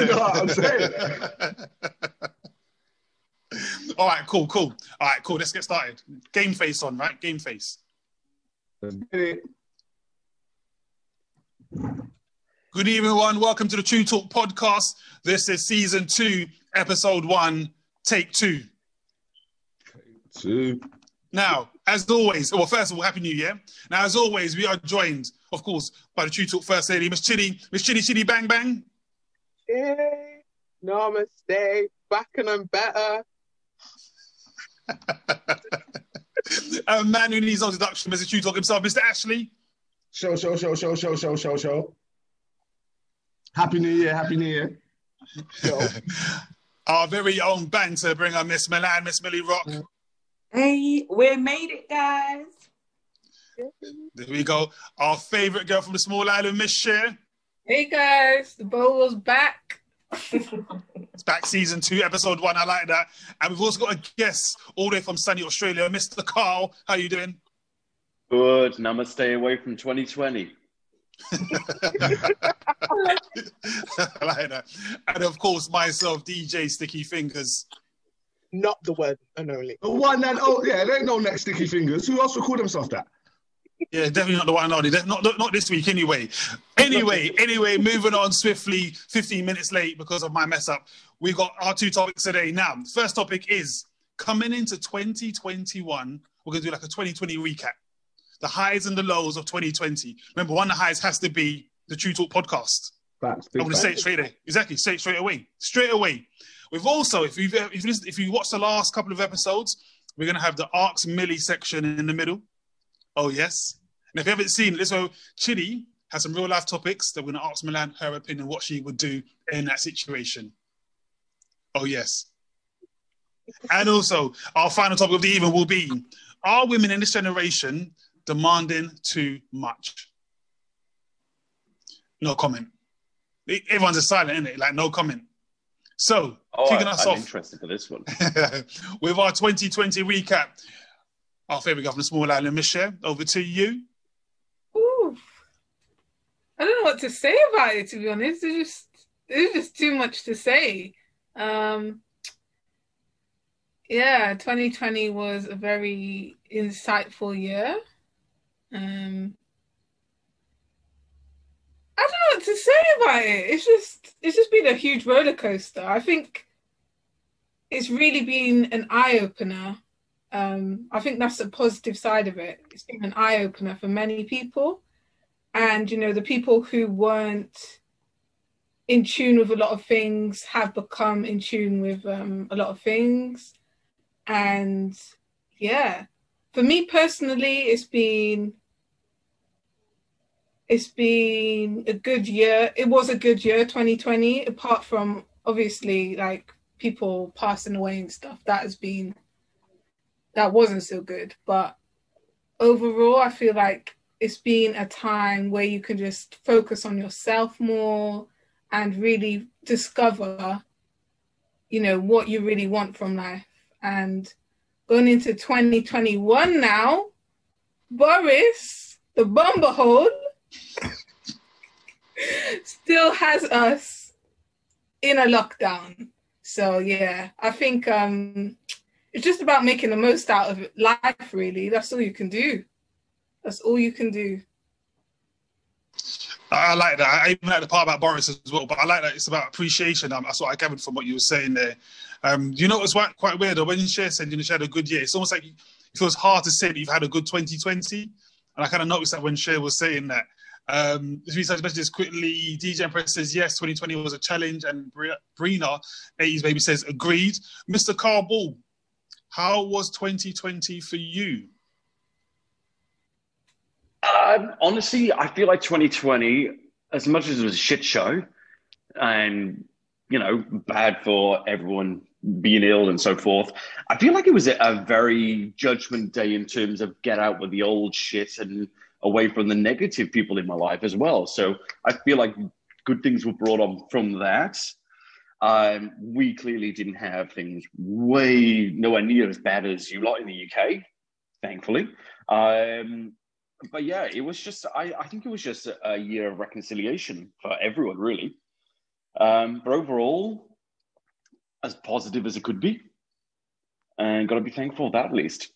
you know what I'm saying? All right, cool, cool. All right, cool. Let's get started. Game face on, right? Game face. Good evening, everyone. Welcome to the True Talk podcast. This is season two, episode one, take two. Two. Now, as always, well, first of all, Happy New Year. Now, as always, we are joined, of course, by the True Talk First Lady, Miss Chitty, Miss Chitty Chitty Bang Bang. Hey, namaste, back and I'm better. a man who needs no introduction, Mr. True Talk himself, Mr. Ashley. Show, show, show, show, show, show, show, show. Happy New Year, Happy New Year. Our very own banter bringer, Miss Milan, Miss Millie Rock. Hey, we made it, guys. There we go. Our favorite girl from the small island, Miss Cher. Hey guys, the bowl was back. it's back season two, episode one. I like that. And we've also got a guest all the way from sunny Australia, Mr. Carl. How are you doing? Good. Namaste away from 2020. I like that. And of course, myself, DJ Sticky Fingers. Not the one and only. The one and oh yeah, there ain't no next Sticky Fingers. Who else would call themselves that? Yeah, definitely not the one only. Not, not, not this week anyway. Anyway, anyway, moving on swiftly, 15 minutes late because of my mess up. We've got our two topics today. Now, first topic is coming into 2021, we're going to do like a 2020 recap. The highs and the lows of 2020. Remember, one of the highs has to be the True Talk podcast. Facts, I'm going to say it straight away. Exactly, say it straight away. Straight away. We've also, if you've if you if you watched the last couple of episodes, we're going to have the Ask Millie section in the middle. Oh, yes. And if you haven't seen this way, Chidi has some real life topics that we're going to ask Milan her opinion what she would do in that situation. Oh, yes. And also, our final topic of the evening will be Are women in this generation demanding too much? No comment. Everyone's a silent, isn't it? Like, no comment. So, oh, kicking I, us I'm off. interested for this one. with our 2020 recap, our favourite governor, Small Island, Michelle, over to you. Ooh. I don't know what to say about it, to be honest. There's just, there's just too much to say. Um, yeah, 2020 was a very insightful year. Um, I don't know what to say about it. It's just, it's just been a huge roller coaster. I think it's really been an eye opener um, I think that's a positive side of it. It's been an eye opener for many people. And, you know, the people who weren't in tune with a lot of things have become in tune with um, a lot of things. And yeah, for me personally, it's been it's been a good year. It was a good year, 2020, apart from obviously like people passing away and stuff. That has been that wasn't so good. But overall, I feel like it's been a time where you can just focus on yourself more and really discover, you know, what you really want from life. And going into 2021 now, Boris, the bumblehole, still has us in a lockdown. So yeah, I think um it's just about making the most out of life, really. That's all you can do. That's all you can do. I like that. I even like the part about Boris as well, but I like that it's about appreciation. Um, that's what I gathered from what you were saying there. Um, you know, was quite, weird though, when Cher said you know, she had a good year, it's almost like it feels hard to say that you've had a good 2020. And I kind of noticed that when Cher was saying that. Um, research messages quickly. DJ Empress says yes, 2020 was a challenge, and Brina, 80s baby says agreed. Mr. Carl Ball, how was 2020 for you? Um, honestly, I feel like 2020, as much as it was a shit show and, you know, bad for everyone being ill and so forth, I feel like it was a, a very judgment day in terms of get out with the old shit and away from the negative people in my life as well. So I feel like good things were brought on from that. Um, we clearly didn't have things way nowhere near as bad as you lot in the UK, thankfully. Um, but yeah, it was just, I, I think it was just a, year of reconciliation for everyone, really. Um, but overall, as positive as it could be, and got to be thankful for that at least.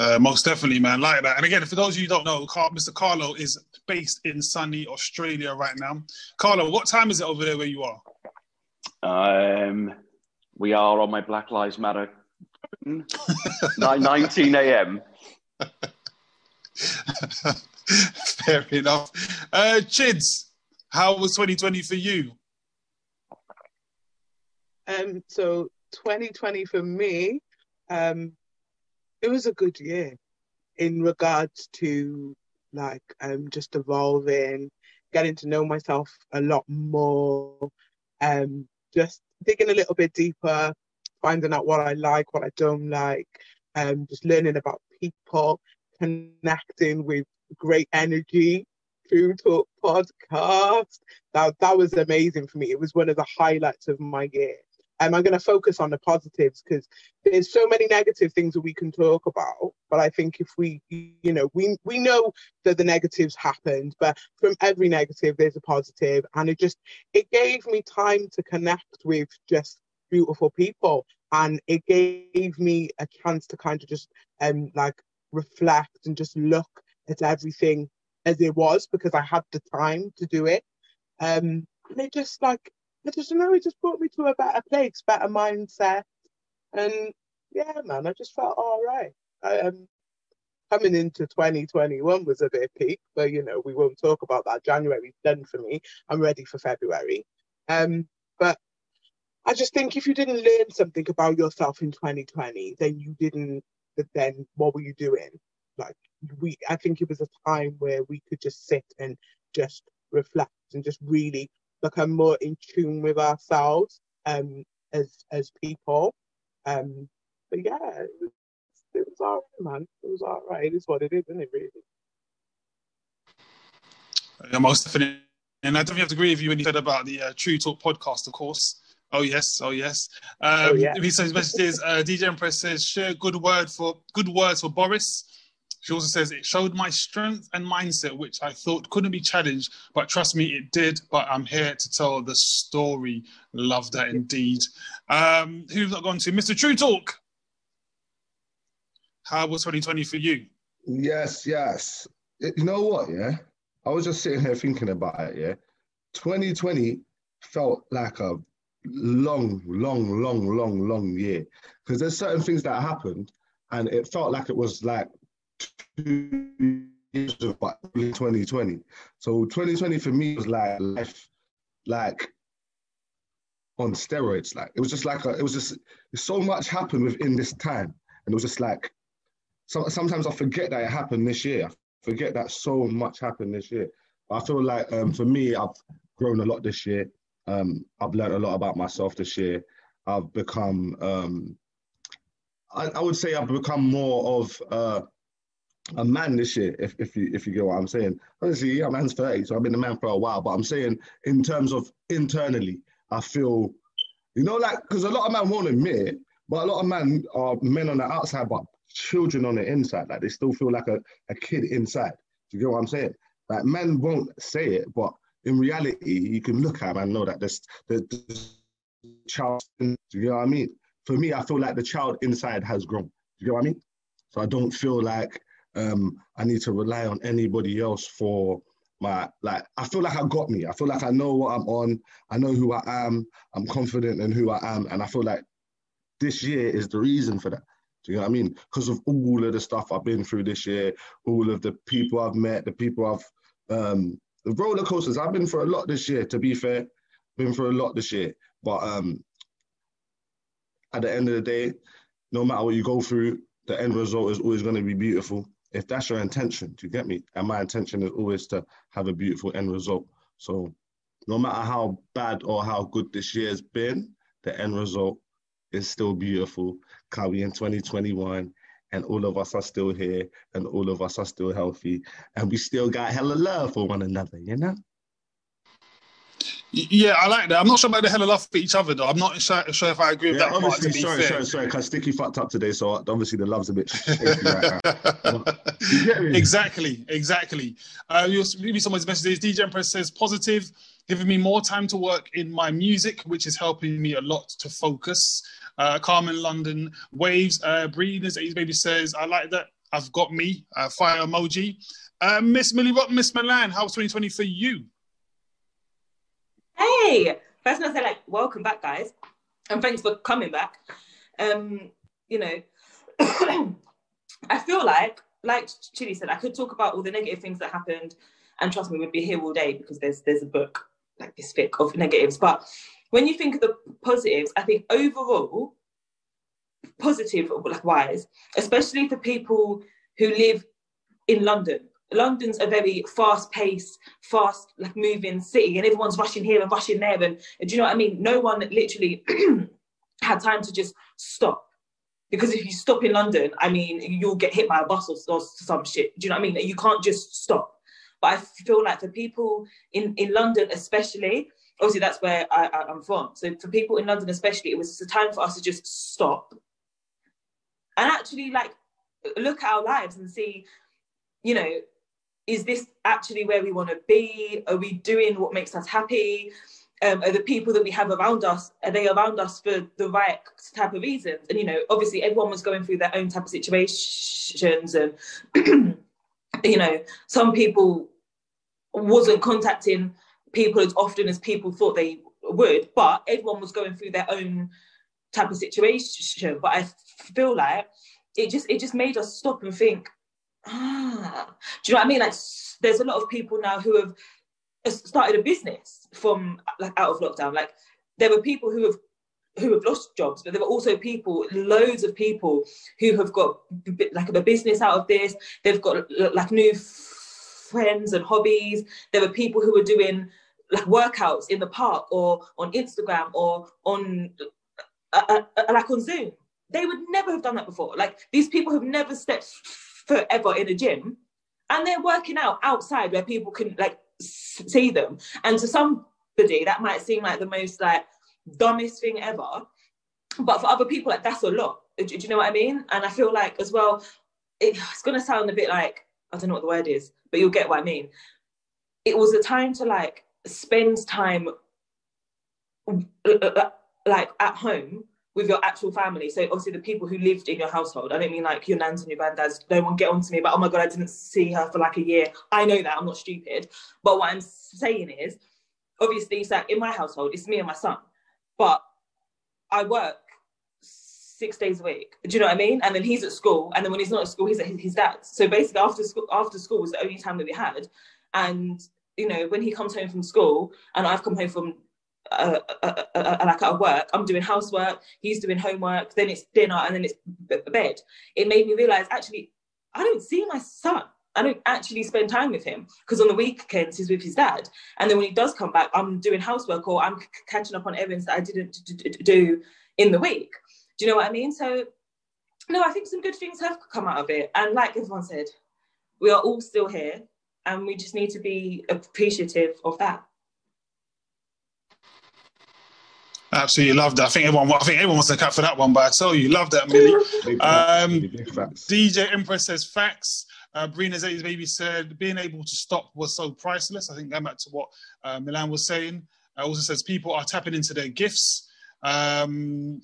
Uh, most definitely, man, like that. And again, for those of you who don't know, Mr. Carlo is based in sunny Australia right now. Carlo, what time is it over there where you are? Um, we are on my Black Lives Matter. 19 a.m. Fair enough. Uh, Chids, how was 2020 for you? Um, so 2020 for me, um, it was a good year in regards to like um just evolving, getting to know myself a lot more, um, just digging a little bit deeper, finding out what I like, what I don't like, um, just learning about people, connecting with great energy. True Talk podcast. That that was amazing for me. It was one of the highlights of my year. Um, I'm going to focus on the positives because there's so many negative things that we can talk about. But I think if we, you know, we we know that the negatives happened, but from every negative there's a positive, and it just it gave me time to connect with just beautiful people, and it gave me a chance to kind of just um like reflect and just look at everything as it was because I had the time to do it. Um, and it just like I just know it just brought me to a better place, better mindset, and yeah, man, I just felt all right. I, um, coming into 2021 was a bit peak, but you know we won't talk about that. January's done for me. I'm ready for February. Um, but I just think if you didn't learn something about yourself in 2020, then you didn't. Then what were you doing? Like we, I think it was a time where we could just sit and just reflect and just really become more in tune with ourselves um as as people. Um but yeah, it was, it was all right, man. It was all right. It is what it is, isn't it really? Yeah, most definitely. And I definitely have to agree with you when you said about the uh, True Talk podcast, of course. Oh yes, oh yes. Um, Oh, yeah. He says messages. Uh, DJ Empress says share good word for good words for Boris. She also says it showed my strength and mindset, which I thought couldn't be challenged, but trust me, it did. But I'm here to tell the story. Love that indeed. Um, who's not gone to Mr. True Talk? How was 2020 for you? Yes, yes. You know what? Yeah, I was just sitting here thinking about it. Yeah, 2020 felt like a long, long, long, long, long year because there's certain things that happened, and it felt like it was like years but 2020. So 2020 for me was like life, like on steroids. Like it was just like a, it was just so much happened within this time, and it was just like so, sometimes I forget that it happened this year. I forget that so much happened this year. But I feel like um, for me, I've grown a lot this year. Um, I've learned a lot about myself this year. I've become, um, I, I would say, I've become more of uh, a man this year. If if you if you get what I'm saying. Honestly, yeah, man's 30, so I've been a man for a while. But I'm saying in terms of internally, I feel, you know, like because a lot of men won't admit it, but a lot of men are men on the outside, but children on the inside. Like they still feel like a, a kid inside. Do you get what I'm saying? Like men won't say it, but in reality, you can look at them and know that this the, child. Do you know what I mean? For me, I feel like the child inside has grown. Do you get what I mean? So I don't feel like um, I need to rely on anybody else for my like. I feel like I got me. I feel like I know what I'm on. I know who I am. I'm confident in who I am, and I feel like this year is the reason for that. Do you know what I mean? Because of all of the stuff I've been through this year, all of the people I've met, the people I've, um, the roller coasters. I've been for a lot this year. To be fair, been for a lot this year. But um, at the end of the day, no matter what you go through, the end result is always going to be beautiful. If that's your intention, do you get me? And my intention is always to have a beautiful end result. So no matter how bad or how good this year's been, the end result is still beautiful. Can we in 2021 and all of us are still here and all of us are still healthy and we still got hella love for one another, you know? Yeah, I like that. I'm not sure about the hell hella love for each other though. I'm not sure, sure if I agree with Yeah, that part. Obviously, be sorry, fair. sorry, sorry, because Sticky fucked up today, so obviously the love's a bit shaky right now. You get me? exactly, exactly. Uh, you'll maybe someone's message is DJ Empress says positive, giving me more time to work in my music, which is helping me a lot to focus. Uh, Carmen London waves. Uh, Breeders A's baby says I like that. I've got me. Uh, fire emoji. Uh, Miss Millie Rock, Miss Milan, how's 2020 for you? Hey, first I say like, welcome back, guys, and thanks for coming back. Um, you know, I feel like, like Chili said, I could talk about all the negative things that happened, and trust me, we'd be here all day because there's there's a book like this thick of negatives. But when you think of the positives, I think overall, positive like wise, especially for people who live in London. London's a very fast-paced, fast, like moving city, and everyone's rushing here and rushing there. And, and do you know what I mean? No one literally had time to just stop. Because if you stop in London, I mean, you'll get hit by a bus or, or some shit. Do you know what I mean? You can't just stop. But I feel like for people in, in London, especially, obviously that's where I, I, I'm from. So for people in London, especially, it was a time for us to just stop and actually like look at our lives and see, you know, is this actually where we want to be? Are we doing what makes us happy? Um, are the people that we have around us are they around us for the right type of reasons? And you know, obviously, everyone was going through their own type of situations, and you know, some people wasn't contacting people as often as people thought they would, but everyone was going through their own type of situation. But I feel like it just it just made us stop and think ah, do you know what I mean? Like, there's a lot of people now who have started a business from like out of lockdown. Like, there were people who have who have lost jobs, but there were also people, loads of people who have got like a business out of this. They've got like new friends and hobbies. There were people who were doing like workouts in the park or on Instagram or on uh, uh, like on Zoom. They would never have done that before. Like these people have never stepped forever in a gym. And they're working out outside where people can like see them. And to somebody that might seem like the most like dumbest thing ever. But for other people like that's a lot. Do, do you know what i mean? And i feel like as well it, it's to sound a bit like i don't know what the word is but you'll get what i mean. It was a time to like spend time like at home with your actual family. So obviously the people who lived in your household. I don't mean like your nans and your granddads. No one get on to me about, oh my God, I didn't see her for like a year. I know that, I'm not stupid. But what I'm saying is, obviously, like in my household, it's me and my son. But I work six days a week. Do you know what I mean? And then he's at school. And then when he's not at school, he's at his dad's. So basically after school after school was the only time that we had. And you know, when he comes home from school and I've come home from uh, uh, uh, like at work, I'm doing housework, he's doing homework, then it's dinner, and then it's bed. It made me realize actually, I don't see my son. I don't actually spend time with him because on the weekends he's with his dad, and then when he does come back, I'm doing housework or I'm c- catching up on errands that I didn't d- d- do in the week. Do you know what I mean? So, no, I think some good things have come out of it, and like everyone said, we are all still here, and we just need to be appreciative of that. Absolutely loved that. I think everyone, I think everyone wants to cut for that one, but I tell you, love that, Millie. Um. DJ Empress says facts. Uh, Brina Zay's baby said being able to stop was so priceless. I think going back to what uh, Milan was saying. Uh, also says people are tapping into their gifts. Um,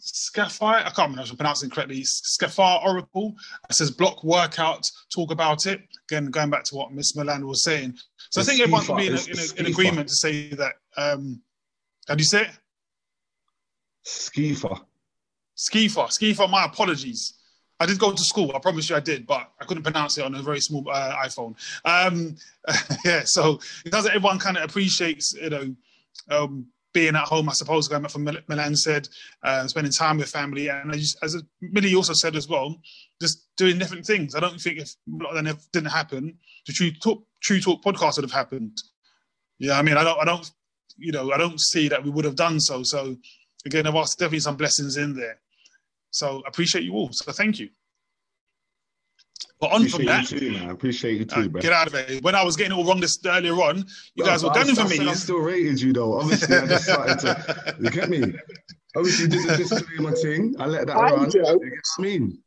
Scafar, I can't remember if I'm pronouncing it correctly. Scafar Oracle says block workout, talk about it. Again, going back to what Miss Milan was saying. So I think everyone can be in, a, in, a, in agreement to say that. Um, how do you say it? Skifa. Skifa. Skifa, my apologies. I did go to school. I promise you I did, but I couldn't pronounce it on a very small uh, iPhone. Um, yeah, so it does everyone kind of appreciates, you know, um, being at home, I suppose, going back from Milan said, uh, spending time with family. And as, as Millie also said as well, just doing different things. I don't think if a lot of that didn't happen, the True Talk, True Talk podcast would have happened. Yeah, I mean, I don't, I don't, you know, I don't see that we would have done so. So again, there was definitely some blessings in there. So appreciate you all. So thank you. But on from Appreciate that, you too, man. Appreciate you uh, too, bro. get out of it. When I was getting it all wrong this earlier on, you Bro, guys were but I gunning for still- me. I still rated you though. Obviously, I just started to. You get me? Obviously, you did the my thing. I let that I run. do. You get what I mean?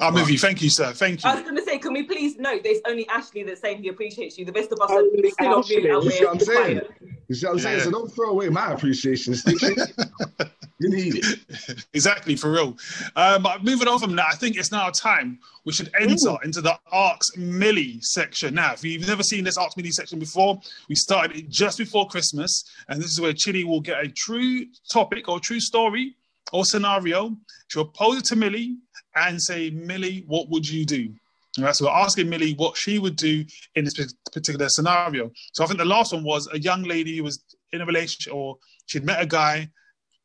I'm with you. Thank you, sir. Thank you. I was going to say, can we please note there's only Ashley that's saying he appreciates you. The rest of us are still on mute Ashley. You see what I'm saying? You see what I'm saying? So don't throw away my appreciation, Stitchy. you need it. Exactly, for real. Um, but moving on from that, I think it's now time we should enter into the Ask Millie section. Now, if you've never seen this Ask Millie section before, we started it just before Christmas, and this is where Chili will get a true topic or true story or scenario. She'll pose it to Millie and say, Millie, what would you do? All right, so we're asking Millie what she would do in this particular scenario. So I think the last one was a young lady who was in a relationship or she'd met a guy,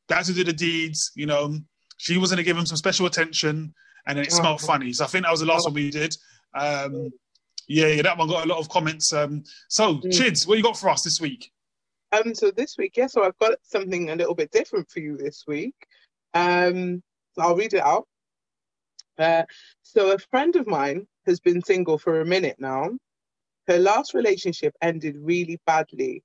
guys who did the deeds, you know, she was going to give him some special attention and then it smelled funny. So I think that was the last one we did. Um, yeah, yeah, that one got a lot of comments. Um, so, Chids, what you got for us this week? Um, so this week, yeah, so I've got something a little bit different for you this week. Um, so I'll read it out. Uh, so a friend of mine has been single for a minute now. Her last relationship ended really badly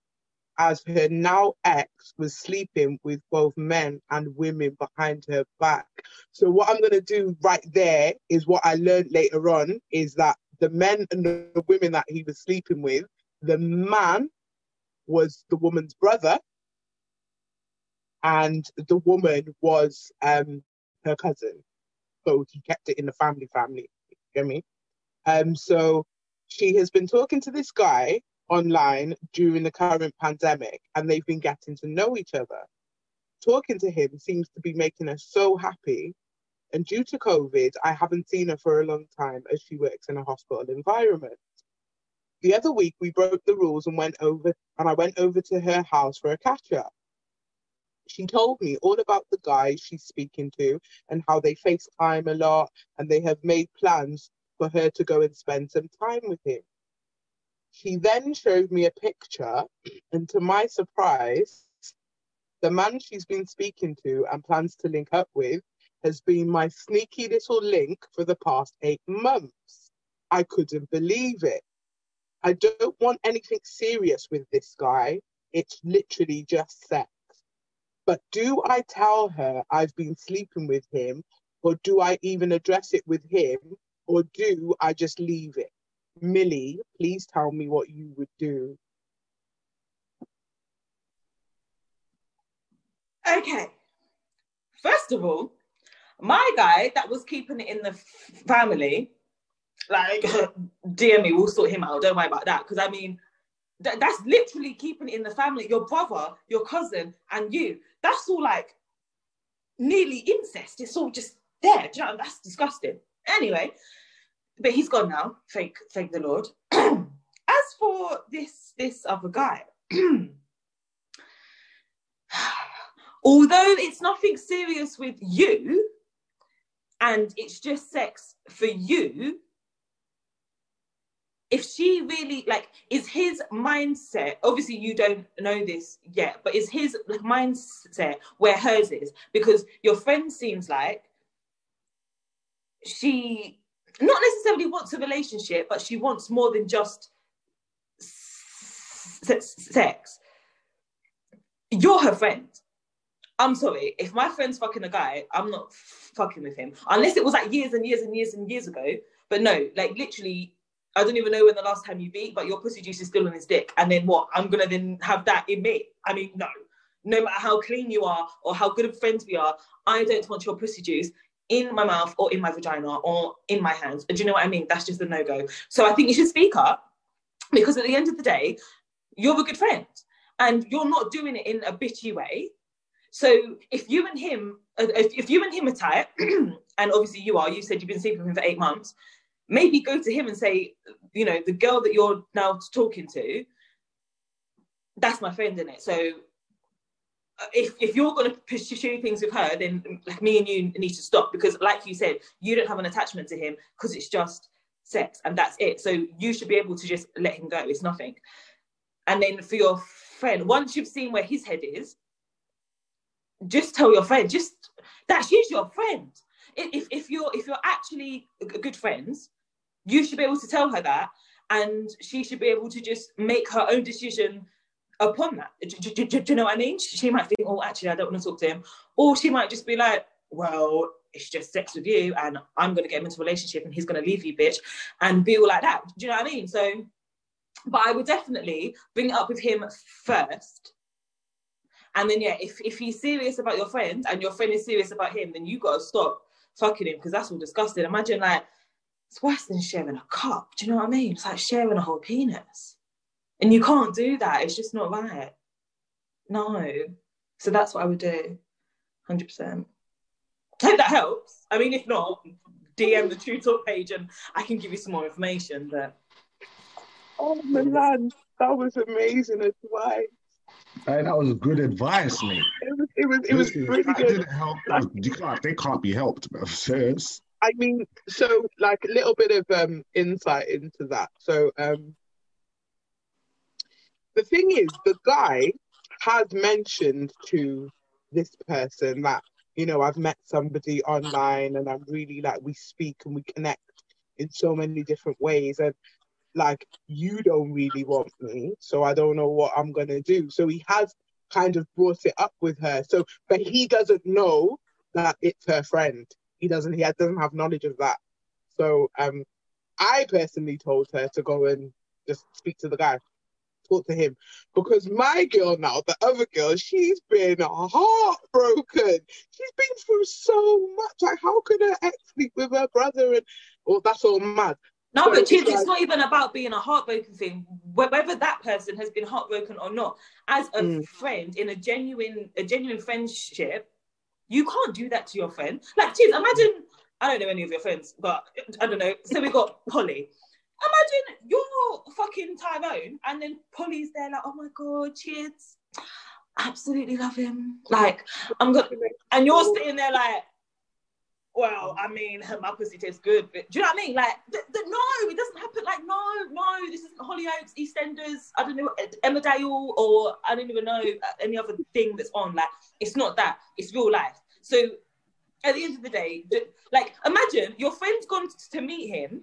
as her now ex was sleeping with both men and women behind her back. So what I'm going to do right there is what I learned later on is that the men and the women that he was sleeping with, the man was the woman's brother, and the woman was um her cousin. So he kept it in the family family. You get me? Um, so she has been talking to this guy online during the current pandemic, and they've been getting to know each other. Talking to him seems to be making her so happy. And due to COVID, I haven't seen her for a long time as she works in a hospital environment. The other week, we broke the rules and went over, and I went over to her house for a catch up. She told me all about the guy she's speaking to and how they FaceTime a lot, and they have made plans for her to go and spend some time with him. She then showed me a picture, and to my surprise, the man she's been speaking to and plans to link up with has been my sneaky little link for the past eight months. I couldn't believe it. I don't want anything serious with this guy. It's literally just sex. But do I tell her I've been sleeping with him, or do I even address it with him, or do I just leave it? Millie, please tell me what you would do. Okay. First of all, my guy that was keeping it in the family, like dear me, we'll sort him out. Don't worry about that. Because I mean, th- that's literally keeping it in the family. Your brother, your cousin, and you. That's all like nearly incest. It's all just there. You know? That's disgusting. Anyway, but he's gone now. Thank, thank the Lord. As for this, this other guy. although it's nothing serious with you and it's just sex for you if she really like is his mindset obviously you don't know this yet but is his like, mindset where hers is because your friend seems like she not necessarily wants a relationship but she wants more than just sex you're her friend I'm sorry, if my friend's fucking a guy, I'm not fucking with him. Unless it was like years and years and years and years ago. But no, like literally, I don't even know when the last time you beat, but your pussy juice is still on his dick. And then what? I'm gonna then have that in me. I mean, no. No matter how clean you are or how good of friends we are, I don't want your pussy juice in my mouth or in my vagina or in my hands. Do you know what I mean? That's just a no-go. So I think you should speak up because at the end of the day, you're a good friend. And you're not doing it in a bitchy way so if you and him, uh, if, if you and him are tight, and obviously you are, you said you've been sleeping with him for eight months, maybe go to him and say, you know, the girl that you're now talking to, that's my friend in it. So Uh, if, if you're going to pursue things with her, then mm, like me and you need to stop because, like you said, you don't have an attachment to him because it's just sex and that's it. So you should be able to just let him go. It's nothing. And then for your friend, once you've seen where his head is, just tell your friend just that she's your friend if, if you're if you're actually good friends you should be able to tell her that, and she should be able to just make her own decision upon that. Do, do- do- do you know what I mean? She might think, oh, actually, I don't want to talk to him, or she might just be like, well, it's just sex with you, and I'm gonna get him into a relationship, and he's gonna leave you, bitch, and be all like that. Do you know what I mean? So, but I would definitely bring it up with him first. And then yeah, if, if he's serious about your friend and your friend is serious about him, then you gotta stop fucking him because that's all disgusting. Imagine like it's worse than sharing a cup. Do you know what I mean? It's like sharing a whole penis. And you can't do that. It's just not right. No. So that's what I would do. 100%. I hope that helps. I mean, if not, DM the True Talk page and I can give you some more information. But Oh, Milan, that was amazing advice. Hey, that was good advice, mate. It was, it was, it was really that good. didn't help. That you can't, they can't be helped, bro. Serious. I mean, so like a little bit of um insight into that. So um the thing is the guy has mentioned to this person that, you know, I've met somebody online and I'm really like we speak and we connect in so many different ways and like you don't really want me, so I don't know what I'm gonna do. So he has kind of brought it up with her. So but he doesn't know that it's her friend. He doesn't he doesn't have knowledge of that. So um I personally told her to go and just speak to the guy, talk to him. Because my girl now, the other girl, she's been heartbroken. She's been through so much. Like how could her ex sleep with her brother and well that's all mad. no, So but it's like- it's not even about being a heartbroken thing. Whether that person has been heartbroken or not, as a Mm. friend in a genuine, a genuine friendship, you can't do that to your friend. Like, Chiz, imagine I don't know any of your friends, but I don't know. So we got Polly. Imagine you're fucking Tyrone, and then Polly's there, like, oh my god, Chiz, absolutely love him. Like, I'm gonna, and you're sitting there like, well, I mean, my pussy tastes good. But, do you know what I mean? Like, no, it doesn't happen. Like, no, no, this isn't Hollyoaks, EastEnders, I don't know, Emma Emmerdale, or I don't even know uh, any other thing that's on. Like, it's not that. It's real life. So, at the end of the day, like, imagine your friend's gone to meet him.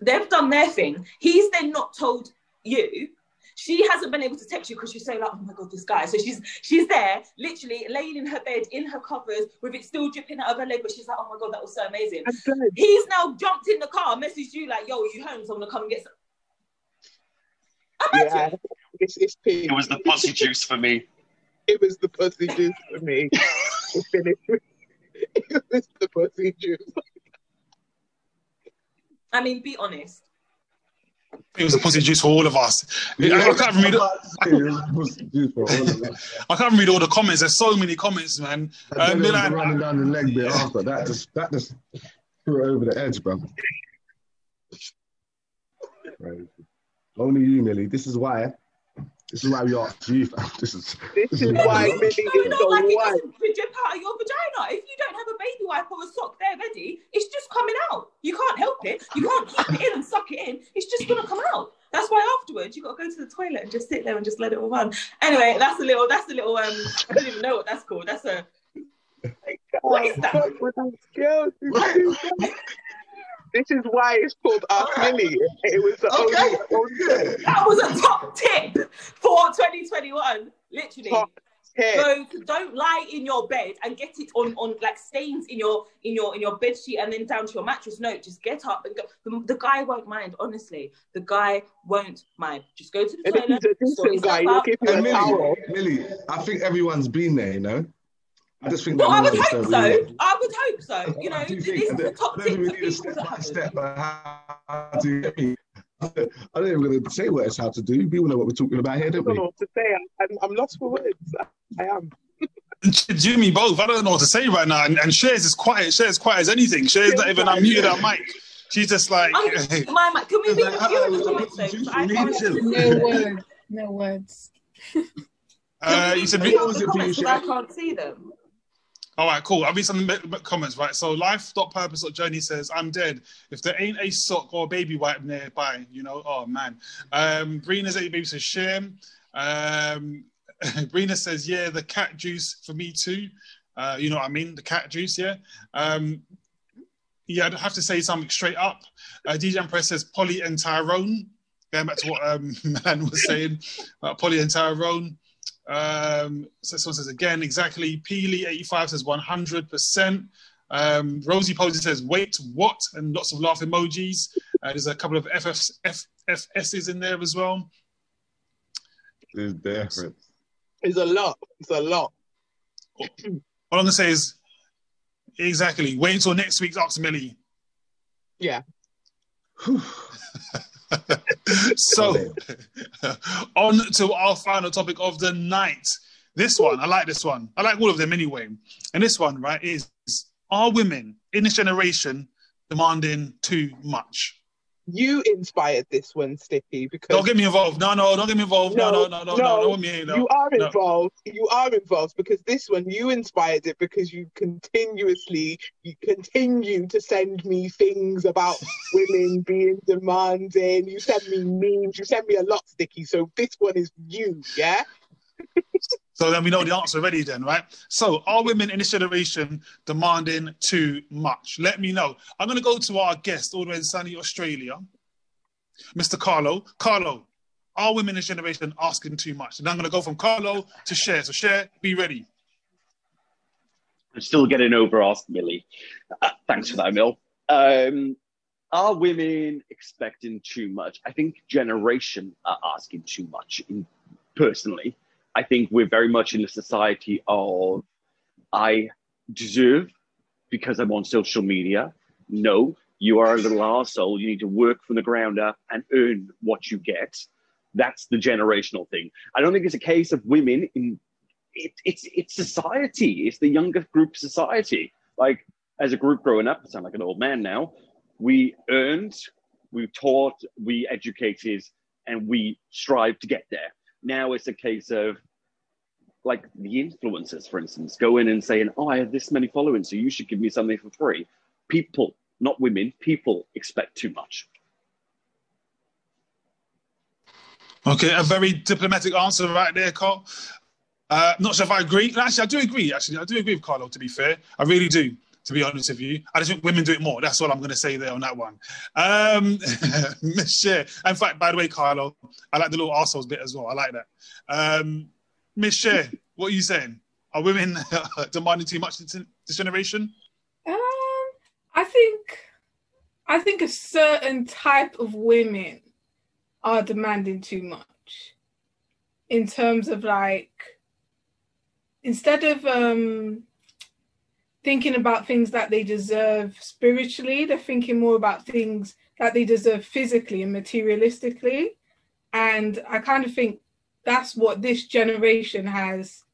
They've done their thing. He's then not told you. She hasn't been able to text you because she's so like, oh my god, this guy. So she's she's there, literally laying in her bed in her covers with it still dripping out of her leg, but she's like, oh my god, that was so amazing. He's now jumped in the car, messaged you like, yo, are you home? So I'm gonna come and get some. Imagine. Yeah, it's it's pink. It was the pussy juice for me. It was the pussy juice for me. It it was the pussy juice. I mean, be honest. It was a pussy juice for all of us. I, I can't read. I can't read all the comments. There's so many comments, man. Um, Milan, down the leg bit after that just that just threw it over the edge, bro. Crazy. Only you, Millie. This is why. This is why we asked you. fam. This is This is why Millie is Going the on like it one. doesn't drip out of your vagina. If you don't have a baby wipe or a sock there ready, it's just coming out. You can't help it. You can't keep it in and suck it in. It's just gonna come out. That's why afterwards you gotta go to the toilet and just sit there and just let it all run. Anyway, that's a little. That's a little. Um, I don't even know what that's called. That's a. What is that? Fuck with these girls. This is why it's called Ask Millie. It was the Okay. only, only That was a top tip for 2021. Literally. top tip. So don't lie in your bed and get it on on like stains in your in your in your bed sheet and then down to your mattress. No, just get up and go. The, the guy won't mind. Honestly, the guy won't mind. Just go to the And toilet. he's a decent guy, he'll give you And a towel. Millie, Millie, I think everyone's been there, you know. I just think. Well, I would hope so. really- I would hope so. You know, I do this think- is I the don't- top I don't tip even for people step by step how to get me. I don't even going to say what it's how to do. People know what we're talking about here, I don't don't we? know what to say. I'm, I'm lost for words. I am. Jimmy both. I don't know what to say right now. And, and Shares is quiet. Shares quiet as anything. Shares not even unmuted her mic. She's just like, I'm, my, my, can we read a few of the comments though? 'Cause No words. No words. uh, you said, Can we read What was it for you, comments 'cause I can't see them. All right, cool. I'll read some comments, right? So, life.purpose.journey says, I'm dead. If there ain't a sock or a baby wipe nearby, you know, oh man. Um, Brina's 8 baby says, shame. Um, Brina says, yeah, the cat juice for me too. Uh, you know what I mean? The cat juice, yeah. Um, yeah, I'd have to say something straight up. Uh, DJ Empress says Polly and Tyrone. Going back to what um, Man was saying about Polly and Tyrone. Um, so someone says again, exactly. Peely85 says 100%. Um, Rosie Posey says, wait, what? And lots of laugh emojis. Uh, there's a couple of FFs, FFSs in there as well. There's different. It's a lot. It's a lot. All I'm going to say is, exactly, wait until next week's Ask Millie. Yeah. so, on to our final topic of the night. This one, I like this one. I like all of them anyway. And this one, right, is are women in this generation demanding too much? You inspired this one, Sticky, because Don't get me involved. No, no, don't get me involved. No, no, no, no, no, no, no, me, no. you are no. involved. You are involved because this one you inspired it because you continuously you continue to send me things about women being demanding. You send me memes. You send me a lot, Sticky. So this one is you, yeah. So then we know the answer already, then, right? So, are women in this generation demanding too much? Let me know. I'm going to go to our guest all the way in sunny Australia, Mr. Carlo. Carlo, are women in this generation asking too much? And I'm going to go from Carlo to Cher. So, Cher, be ready. I'm still getting over Ask Millie. Uh, thanks for that, Mill. Um, are women expecting too much? I think generation are asking too much. In, personally, I think we're very much in a society of I deserve because I'm on social media. No, you are a little arsehole. You need to work from the ground up and earn what you get. That's the generational thing. I don't think it's a case of women in it, it's it's society. It's the younger group society. Like as a group growing up, I sound like an old man now. We earned, we taught, we educated, and we strive to get there. Now it's a case of like the influencers, for instance, go in and saying, "Oh, I have this many followers, so you should give me something for free." People, not women, people expect too much. Okay, a very diplomatic answer right there, Carl. Uh, not sure if I agree. Actually, I do agree. Actually, I do agree with Carlo. To be fair, I really do. To be honest with you, I just think women do it more. That's all I'm going to say there on that one. Um, Cher. In fact, by the way, Carlo, I like the little arseholes bit as well. I like that. Um, Cher, what are you saying? Are women demanding too much this generation? Um, I think, I think a certain type of women are demanding too much, in terms of like, instead of um thinking about things that they deserve spiritually, they're thinking more about things that they deserve physically and materialistically. And I kind of think that's what this generation has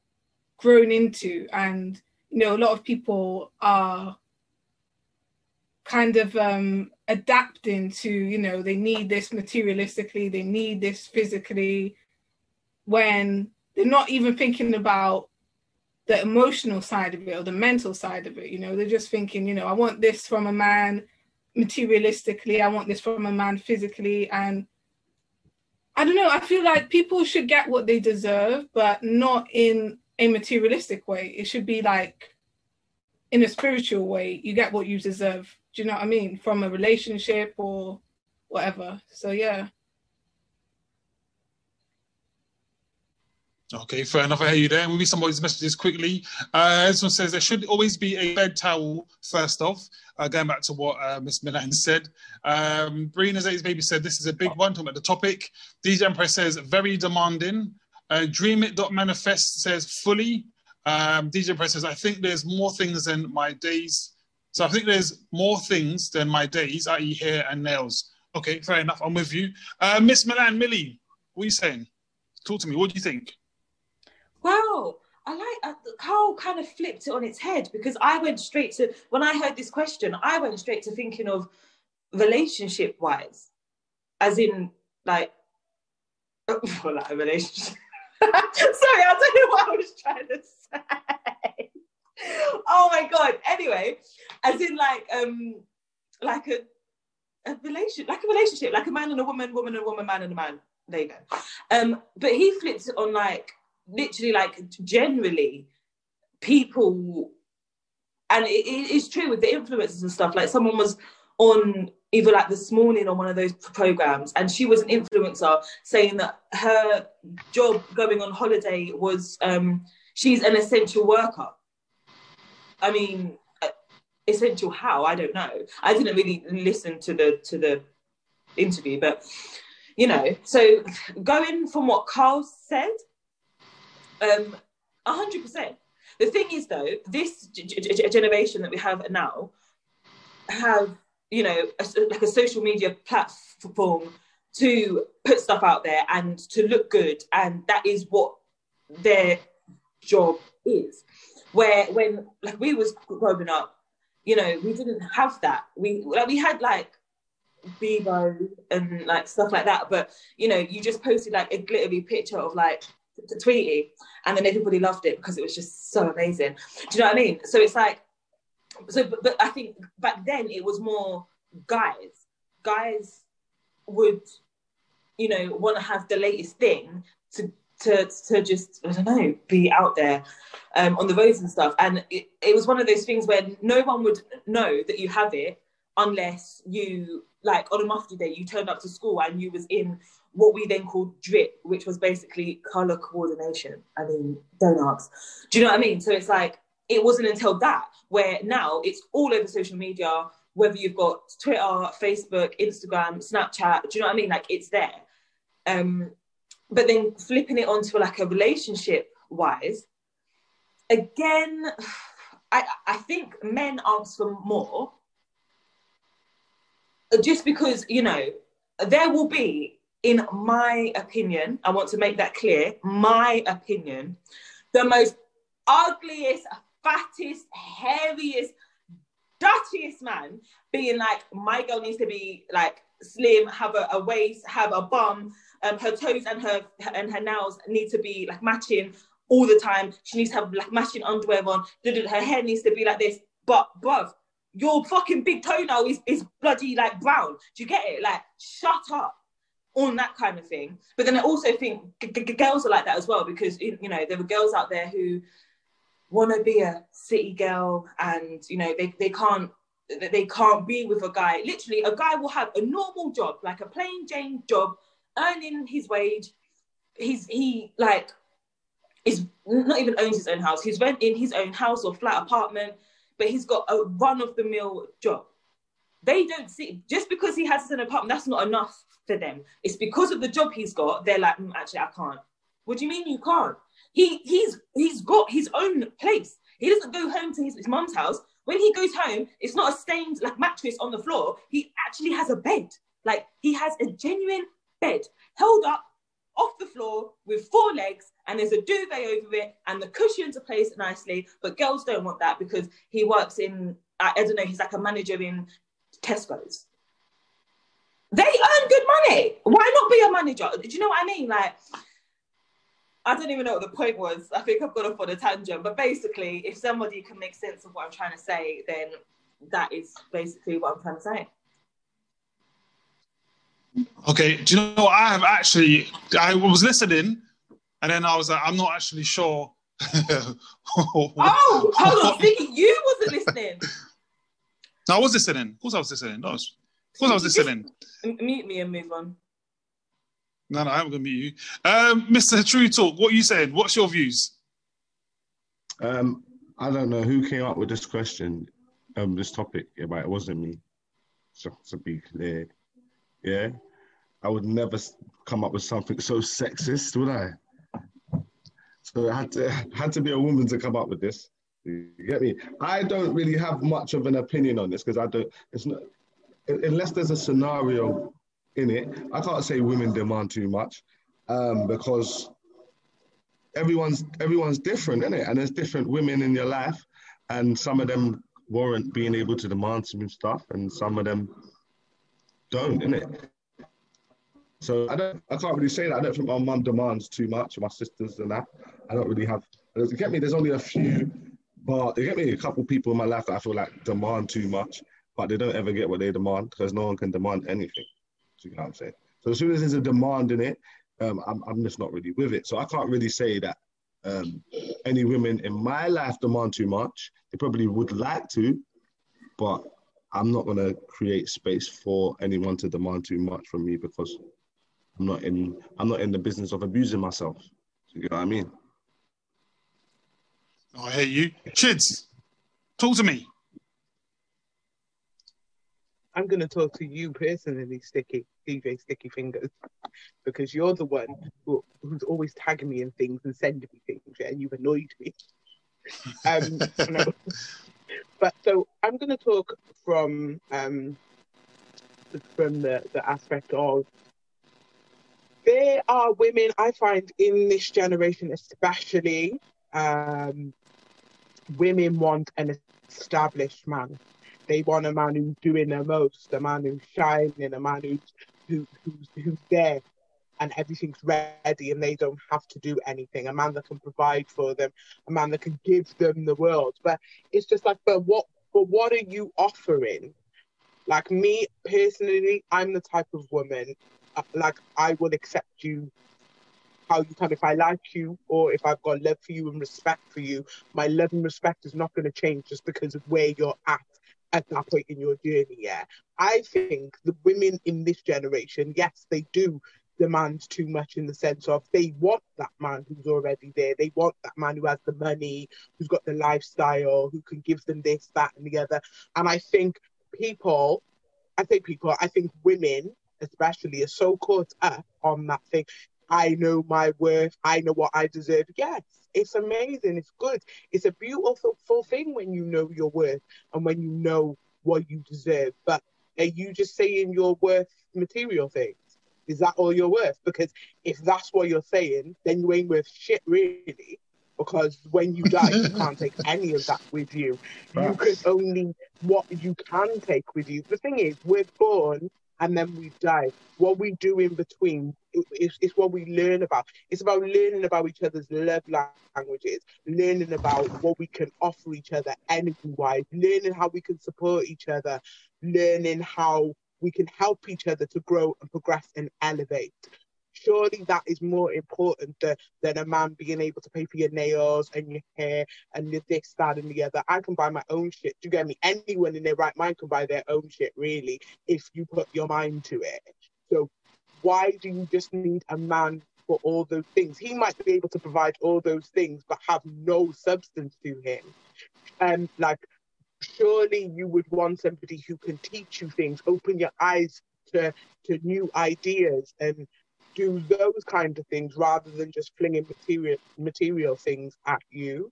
grown into. And, you know, a lot of people are kind of um, adapting to, you know, they need this materialistically, they need this physically, when they're not even thinking about the emotional side of it or the mental side of it. You know, they're just thinking, you know, I want this from a man materialistically, I want this from a man physically. And I don't know, I feel like people should get what they deserve, but not in a materialistic way. It should be like in a spiritual way, you get what you deserve. Do you know what I mean? From a relationship or whatever. So, yeah. Okay, fair enough. I hear you there. We'll read somebody's messages quickly. Uh, this one says there should always be a bed towel first off. Uh, going back to what uh, Miss Milan said. Um, Brina Zay's baby said this is a big one, talking about the topic. DJ Empress says very demanding. Uh, Dream It dot Manifest says fully. Um, DJ Empress says I think there's more things than my days. So I think there's more things than my days, i.e., hair and nails. Okay, fair enough. I'm with you. Uh, Miss Milan, Millie, what are you saying? Talk to me. What do you think? Wow. I like uh, Carl kind of flipped it on its head because I went straight to when I heard this question, I went straight to thinking of relationship wise, as in like, well, like a relationship. Sorry, I'll tell you what I was trying to say. oh my god. Anyway, as in like um like a a relation like a relationship, like a man and a woman, woman and a woman, man and a man. There you go. Um, but he flipped it on like literally like generally people and it, it is true with the influencers and stuff. Like someone was on either like this morning on one of those programs, and she was an influencer saying that her job going on holiday was um, she's an essential worker. I mean, uh, essential how? I don't know. I didn't really listen to the to the interview, but you know. So going from what Carl said, um, hundred percent. The thing is, though, this g- g- generation that we have now have you know, a, like a social media platform to put stuff out there and to look good, and that is what their job is. Where when like we was growing up, you know, we didn't have that. We like we had like Bebo and like stuff like that, but you know, you just posted like a glittery picture of like The tweety, and then everybody loved it because it was just so amazing. Do you know what I mean? So it's like so but, but, I think back then it was more guys. Guys would, you know, want to have the latest thing to to to just I don't know be out there um, on the roads and stuff. And it, it was one of those things where no one would know that you have it unless you like on a mufti day you turned up to school and you was in what we then called drip, which was basically color coordination. I mean, don't ask. Do you know what I mean? So it's like it wasn't until that where now it's all over social media, whether you've got Twitter, Facebook, Instagram, Snapchat, do you know what I mean? Like it's there. Um, but then flipping it onto like a relationship wise, again, I, I think men ask for more just because, you know, there will be, in my opinion, I want to make that clear, my opinion, the most ugliest, fattest, heaviest, dirtiest man being like, my girl needs to be like slim, have a, a waist, have a bum, um, her toes and her and her nails need to be like matching all the time. She needs to have like matching underwear on. Her hair needs to be like this. But bruv, your fucking big toenail is, is bloody like brown. Do you get it? Like, shut up on that kind of thing. But then I also think g- g- girls are like that as well because you know there were girls out there who want to be a city girl and you know they, they can't they can't be with a guy literally a guy will have a normal job like a plain jane job earning his wage he's he like is not even owns his own house he's renting his own house or flat apartment but he's got a run of the mill job they don't see just because he has an apartment that's not enough for them it's because of the job he's got they're like mm, actually i can't what do you mean you can't he he's he's got his own place. He doesn't go home to his, his house. When he goes home, it's not a stained like mattress on the floor. He actually has a bed. Like he has a genuine bed held up off the floor with four legs and there's a duvet over it and the cushions are placed nicely. But girls don't want that because he works in, I, don't know, he's like a manager in Tesco's. They earn good money. Why not be a manager? Do you know what I mean? Like, I don't even know what the point was. I think I've gone off on a tangent. But basically, if somebody can make sense of what I'm trying to say, then that is basically what I'm trying to say. Okay, do you know what I have actually? I was listening, and then I was like, I'm not actually sure. oh, hold on, thinking you wasn't listening. No, I was listening. Of course, I was listening. No, of course, I was listening. Mute me and move on. No, no, I am going to mute you. Um, Mr. True Talk, what are you saying? What's your views? Um, I don't know who came up with this question, um, this topic, yeah, but it wasn't me. So to be clear, yeah, I would never come up with something so sexist, would I? So it had to had to be a woman to come up with this. You get me? I don't really have much of an opinion on this because I don't. It's not unless there's a scenario in it. I can't say women demand too much um, because everyone's everyone's different, isn't it? And there's different women in your life, and some of them warrant being able to demand some stuff, and some of them don't, innit? So I don't, I can't really say that. I don't think my mum demands too much, my sisters and that. I don't really have. You get me? There's only a few, but you get me? A couple people in my life that I feel like demand too much, but they don't ever get what they demand because no one can demand anything. You know what I'm saying? So as soon as there's a demand in it, um, I'm, I'm just not really with it. So I can't really say that um, any women in my life demand too much. They probably would like to, but I'm not gonna create space for anyone to demand too much from me because I'm not in I'm not in the business of abusing myself. You know what I mean? I hear you. Chids, talk to me. I'm going to talk to you personally, Sticky, DJ Sticky Fingers, because you're the one who, who's always tagging me in things and sending me things, yeah, and you've annoyed me. Um, no. But so I'm going to talk from um, from the, the aspect of there are women I find in this generation, especially, um, women want an established man. They want a man who's doing the most, a man who's shining, a man who's who, who's who's there and everything's ready and they don't have to do anything. A man that can provide for them, a man that can give them the world. But it's just like, but what but what are you offering? Like me personally, I'm the type of woman uh, like I will accept you how you come. If I like you or if I've got love for you and respect for you, my love and respect is not going to change just because of where you're at at that point in your journey. Yeah, I think the women in this generation, yes, they do demand too much in the sense of they want that man who's already there. They want that man who has the money, who's got the lifestyle, who can give them this, that, and the other. And I think people, I think people, I think women especially are so caught up on that thing. I know my worth. I know what I deserve. Yes, it's amazing. It's good. It's a beautiful thing when you know your worth and when you know what you deserve. But are you just saying you're worth material things? Is that all you're worth? Because if that's what you're saying, then you ain't worth shit, really. Because when you die, you can't take any of that with you. You can only what you can take with you. The thing is, we're born and then we die. What we do in between is, is what we learn about. It's about learning about each other's love languages, learning about what we can offer each other energy wise, learning how we can support each other, learning how we can help each other to grow and progress and elevate surely that is more important to, than a man being able to pay for your nails and your hair and your this, that, and the other. I can buy my own shit. Do you get me? Anyone in their right mind can buy their own shit, really, if you put your mind to it. So why do you just need a man for all those things? He might be able to provide all those things, but have no substance to him. And um, like, surely you would want somebody who can teach you things, open your eyes to to new ideas and do those kind of things rather than just flinging material material things at you.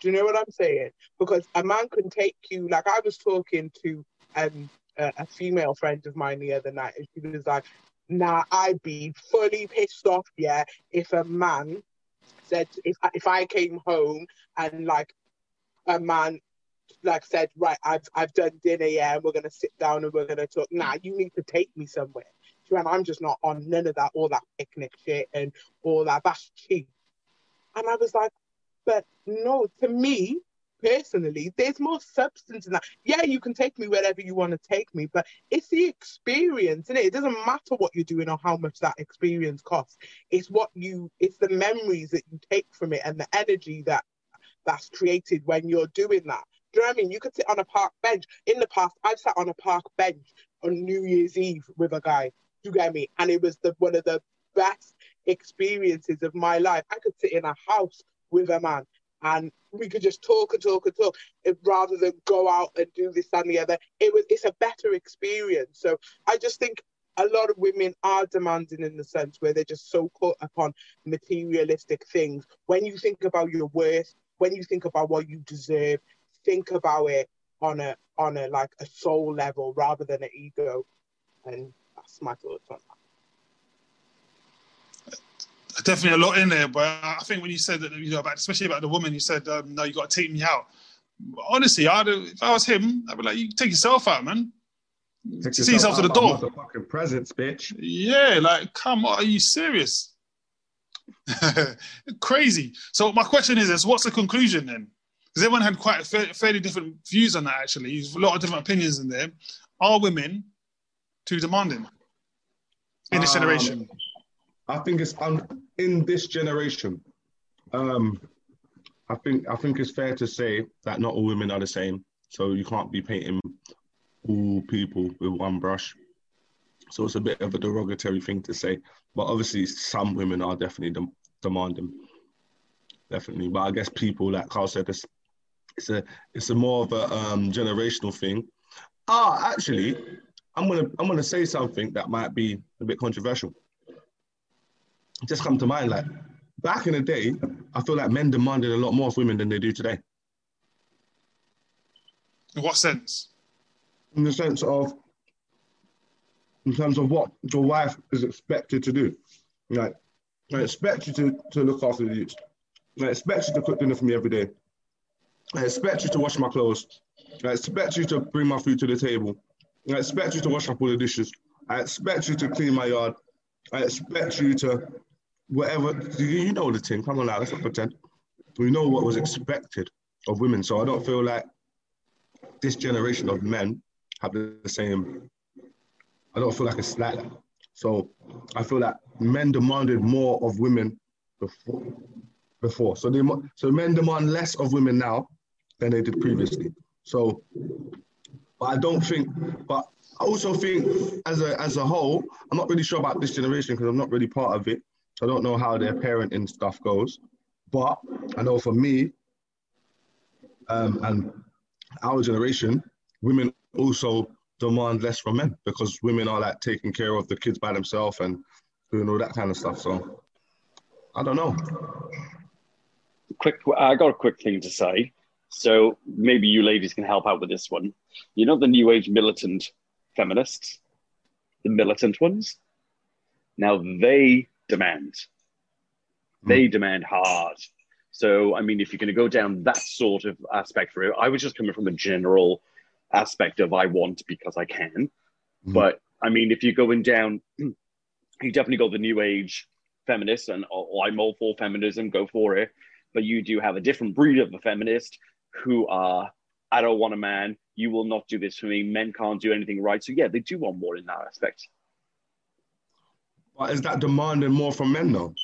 Do you know what I'm saying? Because a man can take you. Like I was talking to um, a, a female friend of mine the other night, and she was like, "Nah, I'd be fully pissed off, yeah, if a man said if if I came home and like a man like said, right, I've I've done dinner, yeah, and we're gonna sit down and we're gonna talk. Nah, you need to take me somewhere and I'm just not on none of that, all that picnic shit and all that. That's cheap. And I was like, but no, to me personally, there's more substance in that. Yeah, you can take me wherever you want to take me, but it's the experience, and it? it doesn't matter what you're doing or how much that experience costs. It's what you, it's the memories that you take from it and the energy that that's created when you're doing that. Do you know what I mean? You could sit on a park bench. In the past, I've sat on a park bench on New Year's Eve with a guy you get me? And it was the one of the best experiences of my life. I could sit in a house with a man and we could just talk and talk and talk if, rather than go out and do this and the other. It was it's a better experience. So I just think a lot of women are demanding in the sense where they're just so caught upon materialistic things. When you think about your worth, when you think about what you deserve, think about it on a on a like a soul level rather than an ego. And that's my thoughts on that. Definitely a lot in there, but I think when you said that, you know, about especially about the woman, you said, um, "No, you got to take me out." Honestly, I'd, if I was him, I'd be like, "You take yourself out, man. Take See yourself to the door." Fucking presents, bitch. Yeah, like, come on, are you serious? Crazy. So my question is, is what's the conclusion then? Because everyone had quite fa- fairly different views on that. Actually, There's a lot of different opinions in there. Are women too demanding in this um, generation? I think it's um, in this generation. Um, I think I think it's fair to say that not all women are the same. So you can't be painting all people with one brush. So it's a bit of a derogatory thing to say. But obviously, some women are definitely dem- demanding, definitely. But I guess people, like Carl said, it's, it's a it's a more of a um, generational thing. Ah, actually, I'm gonna I'm gonna say something that might be a bit controversial. Just come to mind, like back in the day, I feel like men demanded a lot more of women than they do today. In what sense? In the sense of, in terms of what your wife is expected to do. Like, I expect you to, to look after the youth. I expect you to cook dinner for me every day. I expect you to wash my clothes. I expect you to bring my food to the table. I expect you to wash up all the dishes. I expect you to clean my yard. I expect you to whatever. You know the thing. Come on now, let's not pretend. We know what was expected of women. So I don't feel like this generation of men have the same. I don't feel like it's like that. So I feel that men demanded more of women before. Before, so they so men demand less of women now than they did previously. So, but I don't think. But I also think, as a as a whole, I'm not really sure about this generation because I'm not really part of it. So I don't know how their parenting stuff goes. But I know for me, um, and our generation, women also demand less from men because women are like taking care of the kids by themselves and doing all that kind of stuff. So I don't know. Quick, I got a quick thing to say. So maybe you ladies can help out with this one. You know the new age militant feminists, the militant ones. Now they demand. They mm. demand hard. So I mean, if you're going to go down that sort of aspect for it, I was just coming from a general aspect of I want because I can. Mm. But I mean, if you're going down, you definitely got the new age feminists, and oh, I'm all for feminism, go for it. But you do have a different breed of a feminist who are, I don't want a man. You will not do this for me. Men can't do anything right. So yeah, they do want more in that aspect. But is that demanding more from men though?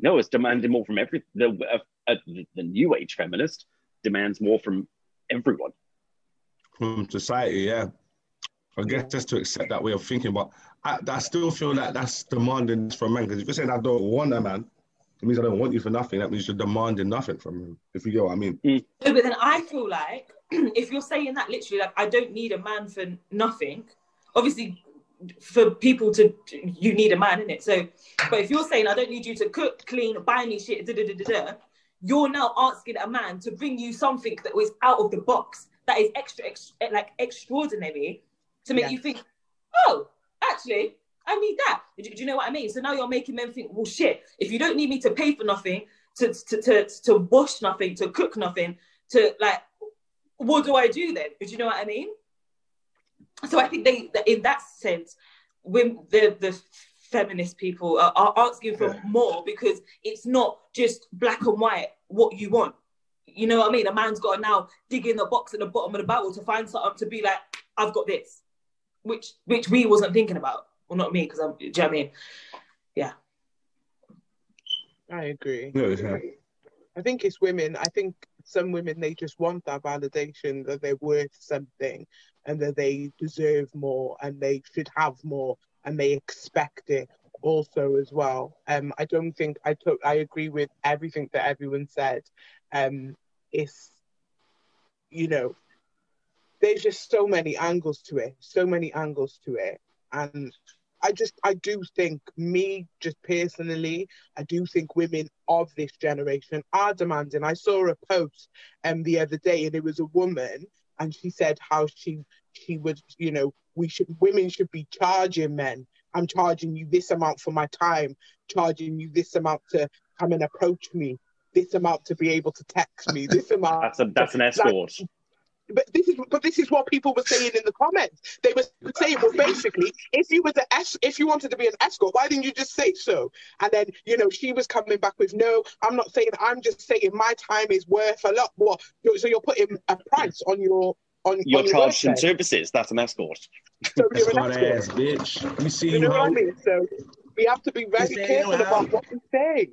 No, it's demanding more from every the uh, uh, the new age feminist demands more from everyone. From society, yeah. I guess just to accept that way of thinking, but I, I still feel like that's demanding from men. Because if you're saying I don't want a man, it means I don't want you for nothing. That means you're demanding nothing from him. If you get what I mean. Mm. No, but then I feel like if you're saying that literally, like I don't need a man for nothing. Obviously, for people to you need a man in it. So, but if you're saying I don't need you to cook, clean, buy me shit, da, da, da, da, da, you're now asking a man to bring you something that was out of the box that is extra, ex- like extraordinary to make yeah. you think, oh, actually, I need that. Do, do, you know what I mean? So now you're making men think, well, shit. If you don't need me to pay for nothing, to to to, to wash nothing, to cook nothing, to like, what do I do then? Do you know what I mean? so I think they, in that sense, when the the feminist people are, are asking for yeah. more because it's not just black and white what you want. You know what I mean? A man's got to now dig in the box at the bottom of the barrel to find something to be like, I've got this, which which we wasn't thinking about. Well, not me, because I'm. Do you know what I mean? Yeah. I agree. yeah. I think it's women. I think some women they just want that validation that they're worth something and that they deserve more and they should have more and they expect it also as well. Um, I don't think I took I agree with everything that everyone said. Um, it's you know, there's just so many angles to it, so many angles to it, and I just I do think me just personally, I do think women of this generation are demanding. I saw a post um the other day and it was a woman and she said how she she would you know we should women should be charging men i'm charging you this amount for my time charging you this amount to come and approach me this amount to be able to text me this amount that's a that's an escort but this is but this is what people were saying in the comments. They were saying, well, basically, if you were the es- if you wanted to be an escort, why didn't you just say so? And then you know she was coming back with, no, I'm not saying. I'm just saying my time is worth a lot more. So you're putting a price on your on your on charge and services. That's an escort. So you're an escort. ass bitch. You see, you know what I mean? So we have to be very careful about what we say.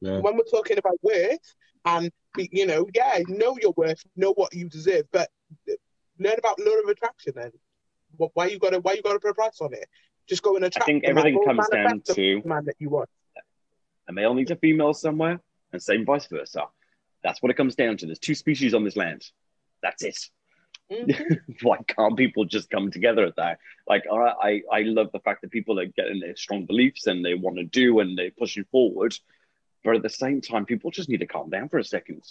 Yeah. When we're talking about worth and be- you know, yeah, know your worth, know what you deserve, but learn about law of attraction. Then, why you gotta why you gotta put a price on it? Just go and attract. I think everything comes down to- man that you want. A male needs a female somewhere, and same vice versa. That's what it comes down to. There's two species on this land. That's it. Mhm. Why can't people just come together at that? Like, all right, I, I love the fact that people are getting their strong beliefs and they want to do and they're pushing forward. But at the same time, people just need to calm down for a second.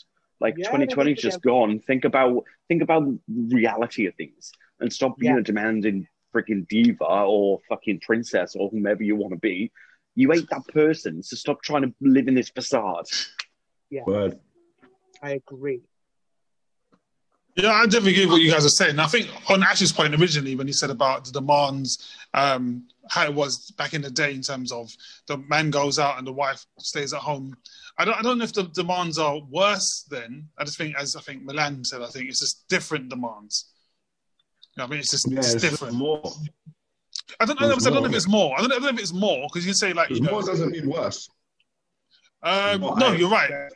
Like Yeah, 2020 is need to just gone. Think about think about reality of things and stop being Yeah. a demanding freaking diva or fucking princess or whomever you want to be. You ain't that person, so stop trying to live in this facade. Word. I agree. Yeah, I definitely agree with what you guys are saying. I think on Ash's point originally, when he said about the demands, um, how it was back in the day in terms of the man goes out and the wife stays at home. I don't, I don't know if the demands are worse then. I just think, as I think Milan said, I think it's just different demands. I mean, it's just Yeah, it's it's different. more. I don't know. I don't know if it's more. I don't know, I don't know if it's more because you say like you know. More doesn't mean worse. Um, no, I- you're right.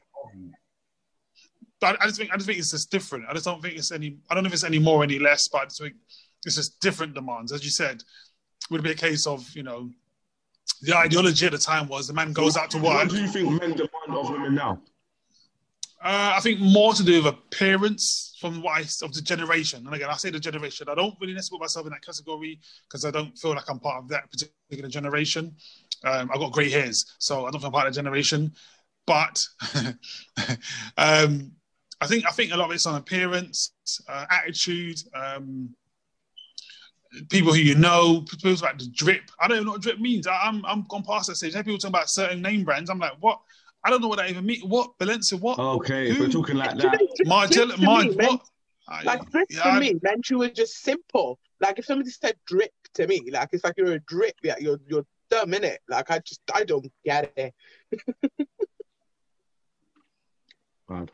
But I just think I just think it's just different. I just don't think it's any. I don't know if it's any more, or any less. But I just think it's just different demands. As you said, would be a case of you know, the ideology at the time was the man goes out to work. What do you think men demand of women now? Uh, I think more to do with appearance from what I, of the generation. And again, I say the generation. I don't really necessarily put myself in that category because I don't feel like I'm part of that particular generation. Um, I've got grey hairs, so I don't feel part of that generation. But um, I think I think a lot of it's on appearance, uh, attitude, um, people who you know, people like the drip. I don't even know what drip means. I, I'm I'm gone past that stage. I hear people talking about certain name brands. I'm like, what? I don't know what that even means. What Balenciaga? What? Okay, if we're talking like that, know, drip- Margiela? drip Mar- me what? I- Like drip yeah, to I- me meant you were just simple. Like if somebody said drip to me, like it's like you're a drip, yeah, you're you're dumb in it. Like I just I don't get it. Bad.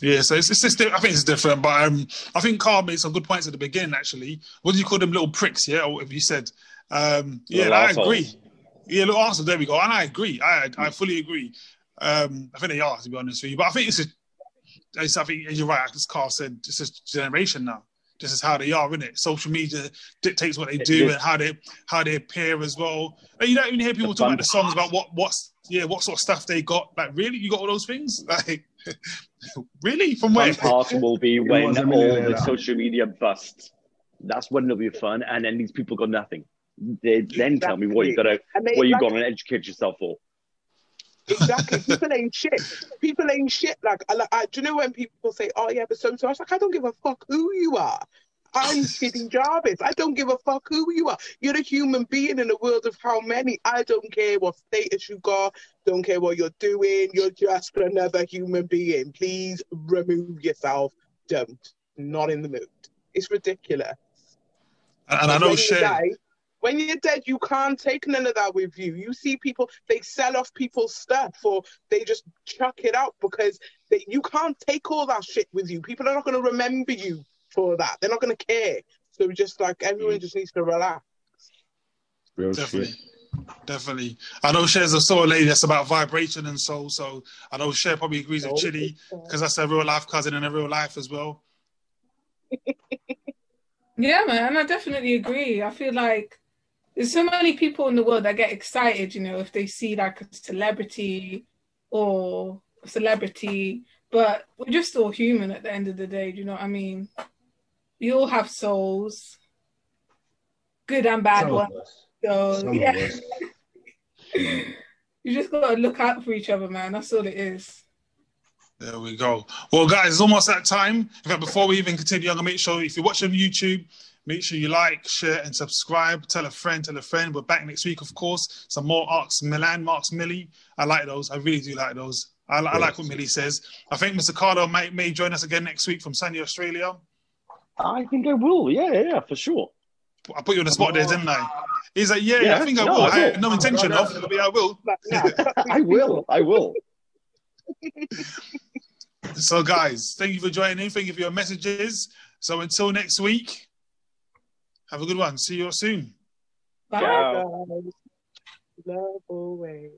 Yeah, so it's, it's just, I think it's different, but um, I think Carl made some good points at the beginning. Actually, what do you call them little pricks? Yeah, or whatever you said. Um, yeah, I agree. Yeah, little arsenal. There we go, and I agree. I I fully agree. Um, I think they are, to be honest with you. But I think it's, a, it's I think you're right. As Carl said, it's just generation now. This is how they are, isn't it? Social media dictates what they do and how they how they appear as well. And you don't even hear people talk about the songs about what what's yeah what sort of stuff they got. Like really, you got all those things? Like really? From where? Fun part will be when all the now. social media busts. That's when it'll be fun, and then these people got nothing. They then tell me what you gotta, And they, what you like, gotta educate yourself for. Exactly. People ain't shit. People ain't shit. Like, I, like I, do you know when people say, "Oh yeah, but so and so," I was like, I don't give a fuck who you are. I'm Kitty Jarvis. I don't give a fuck who you are. You're a human being in a world of how many. I don't care what status you got. Don't care what you're doing. You're just another human being. Please remove yourself. Don't. Not in the mood. It's ridiculous. And, and I know when you Shay. die, when you're dead, you can't take none of that with you. You see people, they sell off people's stuff or they just chuck it out because they, you can't take all that shit with you. People are not going to remember you for that. They're not going to care. So just like everyone mm. just needs to relax. real Definitely. shit. Definitely. I know Cher's a sort of lady that's about vibration and soul. So I know Cher probably agrees with oh, Chili because that's a real life cousin in a real life as well. Yeah, man, I definitely agree. I feel like there's so many people in the world that get excited, you know, if they see like a celebrity or a celebrity, but we're just all human at the end of the day. Do you know what I mean? We all have souls, good and bad Some ones. So Some yeah, you just gotta look out for each other, man. That's all it is. There we go. Well, guys, it's almost that time. In fact, before we even continue, I'm gonna make sure if you're watching YouTube, make sure you like, share, and subscribe. Tell a friend, tell a friend. We're back next week, of course. Some more Arcs Milan, Marks Millie. I like those. I really do like those. I, I like what Millie says. I think Mr. Carlo may, may join us again next week from Sunny, Australia. I think I will. Yeah, yeah, for sure. I put you on the spot there, didn't I? He's like, yeah, Yeah, I think I no, will. I I will. had no intention of, but yeah, I will. I will. I will. So, guys, thank you for joining. Thank you for your messages. So, until next week, have a good one. See you all soon. Bye. Ciao. Love away.